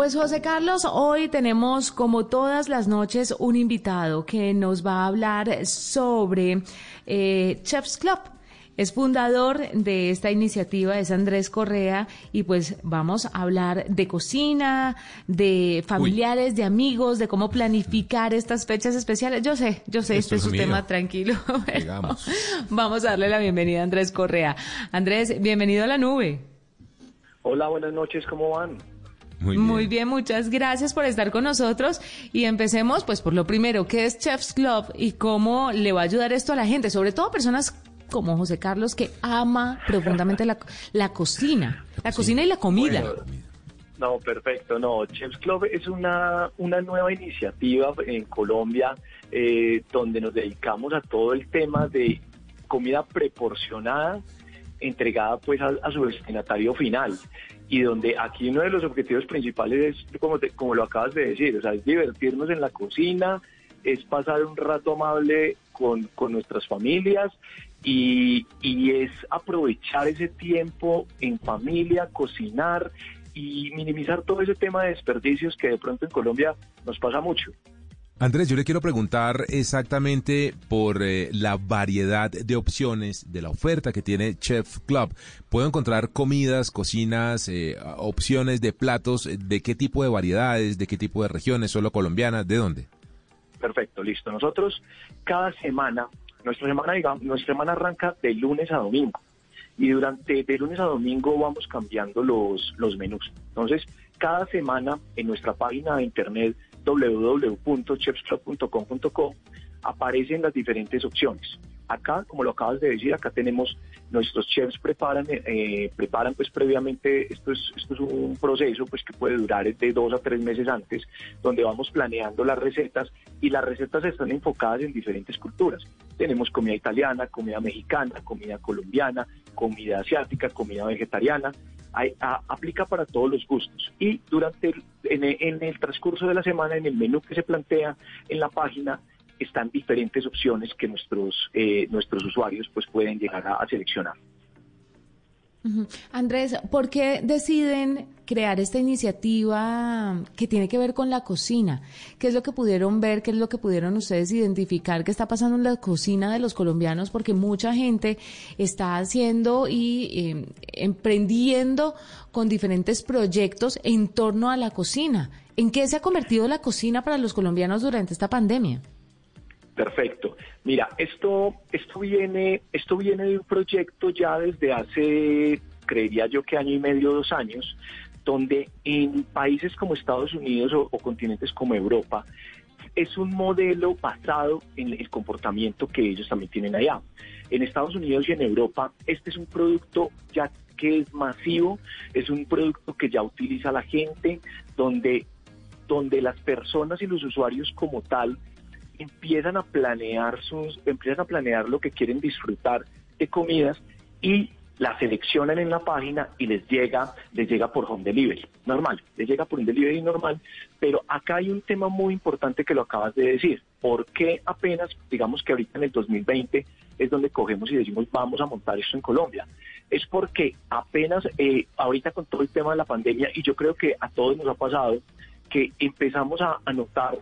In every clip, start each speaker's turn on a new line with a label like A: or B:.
A: Pues José Carlos, hoy tenemos como todas las noches un invitado que nos va a hablar sobre eh, Chef's Club. Es fundador de esta iniciativa, es Andrés Correa, y pues vamos a hablar de cocina, de familiares, de amigos, de cómo planificar estas fechas especiales. Yo sé, yo sé,
B: Esto
A: este es un
B: mío.
A: tema tranquilo.
B: Digamos.
A: Vamos a darle la bienvenida a Andrés Correa. Andrés, bienvenido a la nube.
C: Hola, buenas noches, ¿cómo van?
B: Muy bien.
A: Muy bien, muchas gracias por estar con nosotros y empecemos pues por lo primero, ¿qué es Chef's Club y cómo le va a ayudar esto a la gente? Sobre todo a personas como José Carlos que ama profundamente la, la cocina, la cocina y la comida.
C: Bueno, no, perfecto. No, Chef's Club es una, una nueva iniciativa en Colombia eh, donde nos dedicamos a todo el tema de comida proporcionada entregada pues a, su destinatario final y donde aquí uno de los objetivos principales es como, te- como lo acabas de decir, o sea, es divertirnos en la cocina, es pasar un rato amable con, con nuestras familias y, y es aprovechar ese tiempo en familia, cocinar y minimizar todo ese tema de desperdicios que de pronto en Colombia nos pasa mucho.
B: Andrés, yo le quiero preguntar exactamente por eh, la variedad de opciones de la oferta que tiene Chef Club. ¿Puedo encontrar comidas, cocinas, eh, opciones de platos? ¿De qué tipo de variedades? ¿De qué tipo de regiones? ¿Solo colombianas? ¿De dónde?
C: Perfecto, listo. Nosotros cada semana, nuestra semana, digamos, nuestra semana arranca de lunes a domingo. Y durante de lunes a domingo vamos cambiando los, los menús. Entonces, cada semana en nuestra página de internet www.chefsclub.com.co aparecen las diferentes opciones. Acá, como lo acabas de decir, acá tenemos nuestros chefs preparan eh, preparan pues previamente esto es esto es un proceso pues que puede durar de dos a tres meses antes donde vamos planeando las recetas y las recetas están enfocadas en diferentes culturas tenemos comida italiana comida mexicana comida colombiana comida asiática comida vegetariana aplica para todos los gustos y durante el, en, el- en el transcurso de la semana en el menú que se plantea en la página están diferentes opciones que nuestros eh, nuestros usuarios pues pueden llegar a seleccionar.
A: Andrés, ¿por qué deciden crear esta iniciativa que tiene que ver con la cocina? ¿Qué es lo que pudieron ver? ¿Qué es lo que pudieron ustedes identificar que está pasando en la cocina de los colombianos? Porque mucha gente está haciendo y eh, emprendiendo con diferentes proyectos en torno a la cocina. ¿En qué se ha convertido la cocina para los colombianos durante esta pandemia?
C: Perfecto. Mira, esto esto viene esto viene de un proyecto ya desde hace creería yo que año y medio, dos años, donde en países como Estados Unidos o, o continentes como Europa es un modelo basado en el comportamiento que ellos también tienen allá. En Estados Unidos y en Europa, este es un producto ya que es masivo, es un producto que ya utiliza la gente, donde, donde las personas y los usuarios como tal empiezan a planear sus, empiezan a planear lo que quieren disfrutar de comidas y la seleccionan en la página y les llega, les llega por home delivery, normal, les llega por un delivery normal, pero acá hay un tema muy importante que lo acabas de decir. ¿Por qué apenas, digamos que ahorita en el 2020 es donde cogemos y decimos vamos a montar esto en Colombia? Es porque apenas eh, ahorita con todo el tema de la pandemia, y yo creo que a todos nos ha pasado, que empezamos a, a notar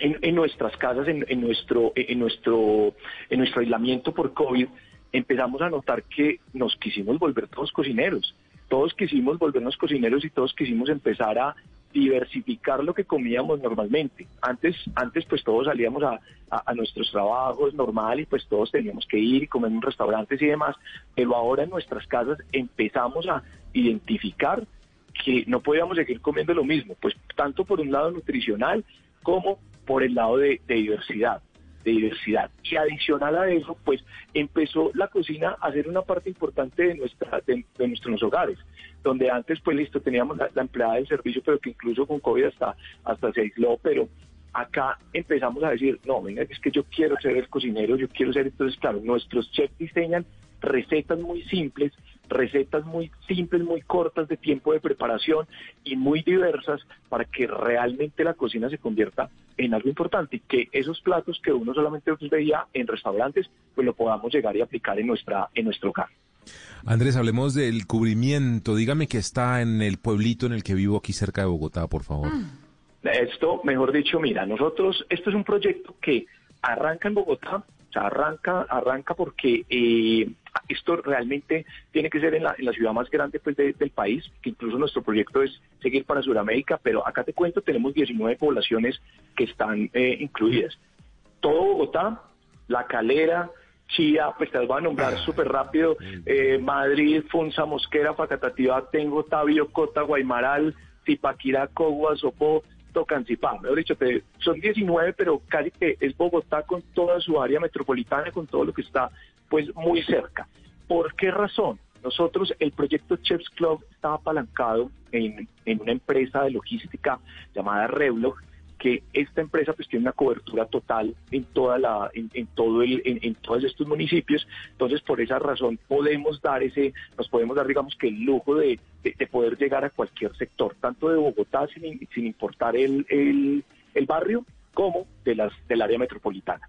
C: en, nuestras casas, en, en nuestro, en, nuestro, en nuestro aislamiento por COVID, empezamos a notar que nos quisimos volver todos cocineros. Todos quisimos volvernos cocineros y todos quisimos empezar a diversificar lo que comíamos normalmente. Antes, antes pues todos salíamos a, a, a nuestros trabajos normal y pues todos teníamos que ir y comer en restaurantes y demás, pero ahora en nuestras casas empezamos a identificar que no podíamos seguir comiendo lo mismo, pues tanto por un lado nutricional como por el lado de, de diversidad. de diversidad. Y adicional a eso, pues empezó la cocina a ser una parte importante de, nuestra, de, nuestros hogares, donde antes, pues listo, teníamos la, empleada del servicio, pero que incluso con COVID hasta, hasta se aisló, pero acá empezamos a decir, no, venga, es que yo quiero ser el cocinero, yo quiero ser, entonces, claro, nuestros chefs diseñan recetas muy simples, recetas muy simples, muy cortas de tiempo de preparación y muy diversas para que realmente la cocina se convierta en algo importante y que esos platos que uno solamente veía en restaurantes, pues lo podamos llegar y aplicar en nuestra en nuestro hogar.
B: Andrés, hablemos del cubrimiento. Dígame que está en el pueblito en el que vivo aquí cerca de Bogotá, por favor.
C: Esto, mejor dicho, mira, nosotros, esto es un proyecto que arranca en Bogotá, o sea, arranca, arranca porque eh, esto realmente tiene que ser en la, ciudad más grande pues, del país, que incluso nuestro proyecto es seguir para Sudamérica, pero acá te cuento, tenemos 19 poblaciones que están eh, incluidas. Todo Bogotá, La Calera, Chía, pues te las voy a nombrar ah. súper rápido, eh, Madrid, Funza, Mosquera, Facatativá, Tengo, Tabio, Cota, Guaymaral, Zipaquirá, Cogua, Sopó, Tocancipá. Mejor dicho, son 19, pero casi que es Bogotá con toda su área metropolitana, con todo lo que está pues muy cerca. ¿Por qué razón? Nosotros, el proyecto Chefs Club estaba apalancado en, en una empresa de logística llamada Revlog, que esta empresa pues tiene una cobertura total en toda la en, todo el en, todos estos municipios. Entonces por esa razón podemos dar ese nos podemos dar digamos que el lujo de, de, poder llegar a cualquier sector tanto de Bogotá sin, sin importar el, el, el barrio como de las del área metropolitana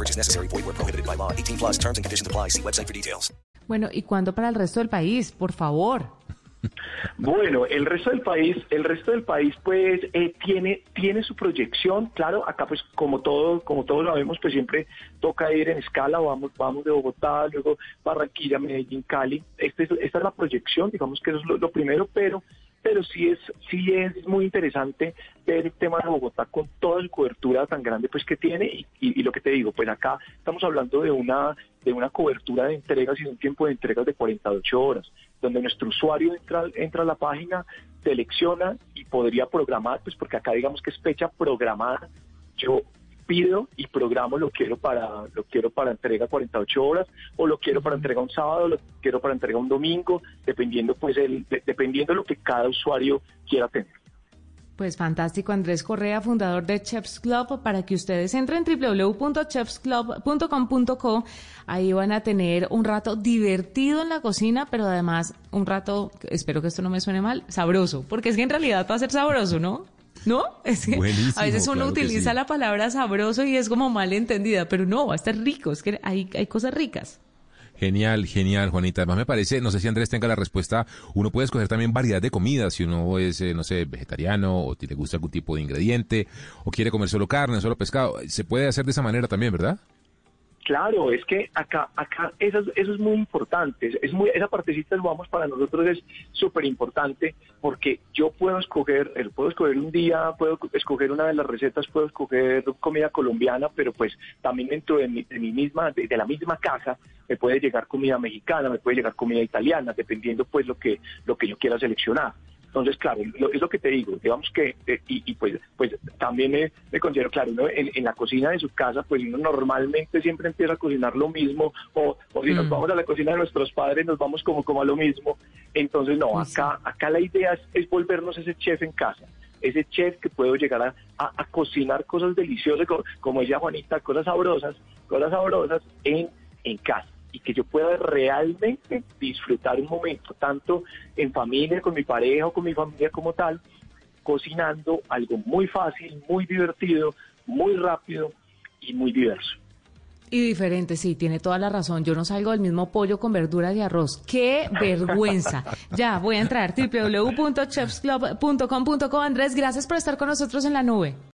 D: No purchase necessary. Void where prohibited by law. 18 plus terms and conditions apply. See website for details.
A: Bueno, ¿y cuándo para el resto del país? Por favor.
C: Bueno, el resto del país, el resto del país, pues eh, tiene tiene su proyección. Claro, acá pues como todo como todos sabemos, pues siempre toca ir en escala. Vamos vamos de Bogotá, luego Barranquilla, Medellín, Cali. Este esta es la proyección, digamos que eso es lo, primero, pero pero sí es sí es muy interesante ver el tema de Bogotá con toda su cobertura tan grande pues que tiene. Y, y, lo que te digo pues acá estamos hablando de una de una cobertura de entregas y de un tiempo de entregas de 48 horas donde nuestro usuario entra, entra a la página, selecciona y podría programar, pues porque acá digamos que es fecha programada, yo pido y programo lo quiero para lo quiero para entrega 48 horas o lo quiero para entrega un sábado, lo quiero para entrega un domingo, dependiendo pues el dependiendo de lo que cada usuario quiera tener.
A: Pues fantástico, Andrés Correa, fundador de Chefs Club, para que ustedes entren www.chefsclub.com.co. Ahí van a tener un rato divertido en la cocina, pero además un rato, espero que esto no me suene mal, sabroso, porque es que en realidad va a ser sabroso, ¿no? ¿No? Es que a veces uno utiliza la palabra sabroso y es como mal entendida, pero no, va a estar rico, es que hay, hay cosas ricas.
B: Genial, genial, Juanita. Además me parece, no sé si Andrés tenga la respuesta, uno puede escoger también variedad de comidas, si uno es, eh, no sé, vegetariano o le gusta algún tipo de ingrediente o quiere comer solo carne, solo pescado. Se puede hacer de esa manera también, ¿verdad?
C: Claro, es que acá, acá eso, eso es muy importante. Es muy, esa partecita del vamos para nosotros es súper importante porque yo puedo escoger, eh, puedo escoger un día, puedo escoger una de las recetas, puedo escoger comida colombiana, pero pues también dentro de mi, de mi misma, de, la misma casa, me puede llegar comida mexicana, me puede llegar comida italiana, dependiendo pues lo que, lo que yo quiera seleccionar. Entonces, claro, es lo que te digo, digamos que, eh, y, pues, pues también me, considero, claro, uno en, la cocina de su casa, pues uno normalmente siempre empieza a cocinar lo mismo, o, si nos mm. vamos a la cocina de nuestros padres, nos vamos como, como a lo mismo. Entonces, no, acá, acá la idea es, volvernos ese chef en casa ese chef que puedo llegar a, cocinar cosas deliciosas, como, como, decía Juanita, cosas sabrosas, cosas sabrosas en, en casa y que yo pueda realmente disfrutar un momento, tanto en familia, con mi pareja o con mi familia como tal, cocinando algo muy fácil, muy divertido, muy rápido y muy diverso.
A: Y diferente, sí, tiene toda la razón. Yo no salgo del mismo pollo con verduras y arroz. ¡Qué vergüenza! ya, voy a entrar www.chefsclub.com.co. Andrés, gracias por estar con nosotros en la nube.